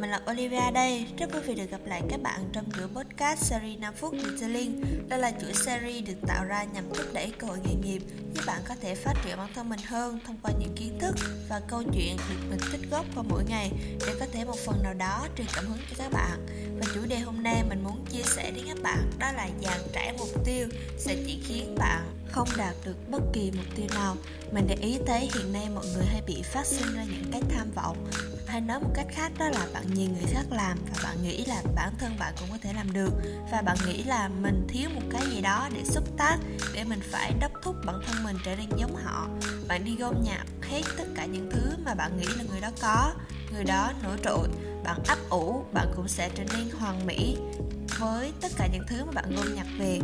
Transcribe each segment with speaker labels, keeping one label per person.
Speaker 1: mình là Olivia đây, rất vui vì được gặp lại các bạn trong chuỗi podcast series 5 phút Detailing. Đây là chuỗi series được tạo ra nhằm thúc đẩy cơ hội nghề nghiệp, giúp bạn có thể phát triển bản thân mình hơn thông qua những kiến thức và câu chuyện được mình tích góp qua mỗi ngày để có thể một phần nào đó truyền cảm hứng cho các bạn. Và chủ đề hôm nay mình muốn chia sẻ đến các bạn đó là dàn trải mục tiêu sẽ chỉ khiến bạn không đạt được bất kỳ mục tiêu nào. Mình để ý thấy hiện nay mọi người hay bị phát sinh ra những cái tham vọng hay nói một cách khác đó là bạn nhìn người khác làm và bạn nghĩ là bản thân bạn cũng có thể làm được. Và bạn nghĩ là mình thiếu một cái gì đó để xúc tác, để mình phải đốc thúc bản thân mình trở nên giống họ. Bạn đi gom nhặt hết tất cả những thứ mà bạn nghĩ là người đó có, người đó nổi trội. Bạn ấp ủ, bạn cũng sẽ trở nên hoàn mỹ với tất cả những thứ mà bạn gom nhặt về.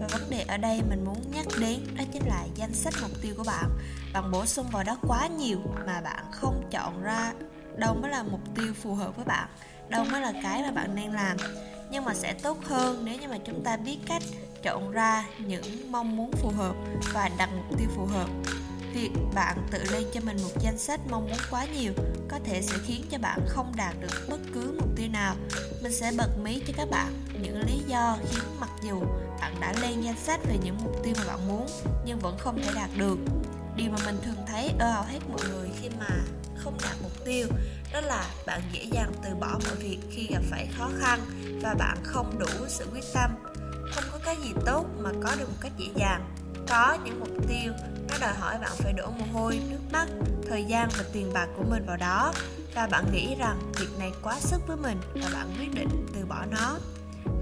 Speaker 1: Và vấn đề ở đây mình muốn nhắc đến đó chính là danh sách mục tiêu của bạn. Bạn bổ sung vào đó quá nhiều mà bạn không chọn ra đâu mới là mục tiêu phù hợp với bạn, đâu mới là cái mà bạn nên làm. Nhưng mà sẽ tốt hơn nếu như mà chúng ta biết cách chọn ra những mong muốn phù hợp và đặt mục tiêu phù hợp. Việc bạn tự lên cho mình một danh sách mong muốn quá nhiều có thể sẽ khiến cho bạn không đạt được bất cứ mục tiêu nào. Mình sẽ bật mí cho các bạn những lý do khiến mặc dù bạn đã lên danh sách về những mục tiêu mà bạn muốn nhưng vẫn không thể đạt được. Điều mà mình thường thấy ở hầu hết mọi người khi mà không đạt mục tiêu, đó là bạn dễ dàng từ bỏ mọi việc khi gặp phải khó khăn và bạn không đủ sự quyết tâm. Không có cái gì tốt mà có được một cách dễ dàng. Có những mục tiêu, nó đòi hỏi bạn phải đổ mồ hôi, nước mắt, thời gian và tiền bạc của mình vào đó. Và bạn nghĩ rằng việc này quá sức với mình và bạn quyết định từ bỏ nó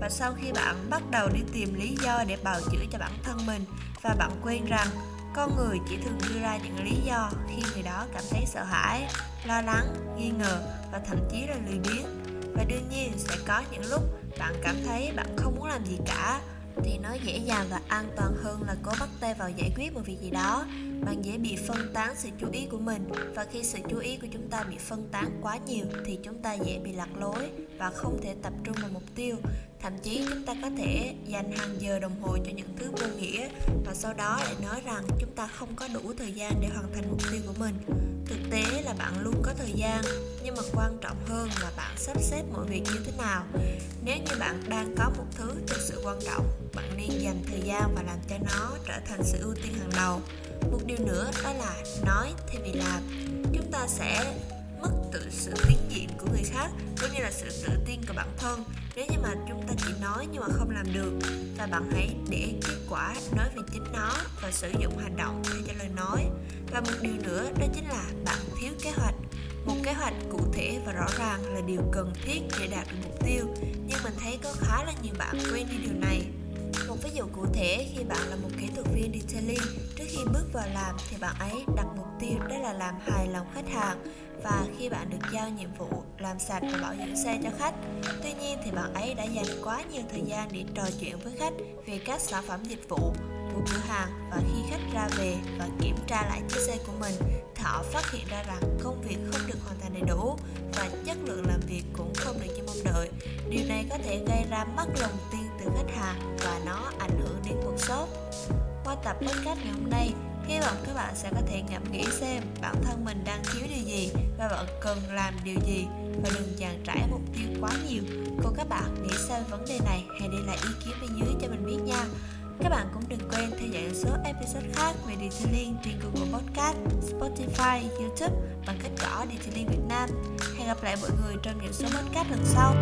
Speaker 1: và sau khi bạn bắt đầu đi tìm lý do để bào chữa cho bản thân mình và bạn quên rằng con người chỉ thường đưa ra những lý do khi người đó cảm thấy sợ hãi, lo lắng, nghi ngờ và thậm chí là lười biếng. Và đương nhiên sẽ có những lúc bạn cảm thấy bạn không muốn làm gì cả, thì nó dễ dàng và an toàn hơn là cố bắt tay vào giải quyết một việc gì đó bạn dễ bị phân tán sự chú ý của mình. Và khi sự chú ý của chúng ta bị phân tán quá nhiều thì chúng ta dễ bị lạc lối và không thể tập trung vào mục tiêu. Thậm chí chúng ta có thể dành hàng giờ đồng hồ cho những thứ vô nghĩa và sau đó lại nói rằng chúng ta không có đủ thời gian để hoàn thành mục tiêu của mình. Thực tế là bạn luôn có thời gian, nhưng mà quan trọng hơn là bạn sắp xếp mọi việc như thế nào. Nếu như bạn đang có một thứ thực sự quan trọng, bạn nên dành thời gian và làm cho nó trở thành sự ưu tiên hàng đầu. Một điều nữa đó là nói thay vì làm. Chúng ta sẽ tự sự tín nhiệm của người khác, cũng như là sự tự tin của bản thân. Nếu như mà chúng ta chỉ nói nhưng mà không làm được, và bạn hãy để kết quả nói về chính nó và sử dụng hành động thay cho lời nói. Và một điều nữa, đó chính là bạn thiếu kế hoạch. Một kế hoạch cụ thể và rõ ràng là điều cần thiết để đạt được mục tiêu, nhưng mình thấy có khá là nhiều bạn quên đi điều này ví dụ cụ thể, khi bạn là một kỹ thuật viên detailing, trước khi bước vào làm thì bạn ấy đặt mục tiêu đó là làm hài lòng khách hàng và khi bạn được giao nhiệm vụ làm sạch và bảo dưỡng xe cho khách. Tuy nhiên thì bạn ấy đã dành quá nhiều thời gian để trò chuyện với khách về các sản phẩm dịch vụ của cửa hàng và khi khách ra về và kiểm tra lại chiếc xe của mình thì họ phát hiện ra rằng công việc không được hoàn thành đầy đủ và chất lượng làm việc cũng không được như mong đợi. Điều này có thể gây ra mất lòng tin từ khách hàng và nó ảnh hưởng đến cuộc sống qua tập podcast ngày hôm nay hy vọng các bạn sẽ có thể ngẫm nghĩ xem bản thân mình đang thiếu điều gì và bạn cần làm điều gì và đừng dàn trải mục tiêu quá nhiều còn các bạn nghĩ sao vấn đề này hãy để lại ý kiến bên dưới cho mình biết nha các bạn cũng đừng quên theo dõi số episode khác về Detailing trên Google Podcast, Spotify, YouTube bằng cách gõ Detailing Việt Nam. Hẹn gặp lại mọi người trong những số podcast lần sau.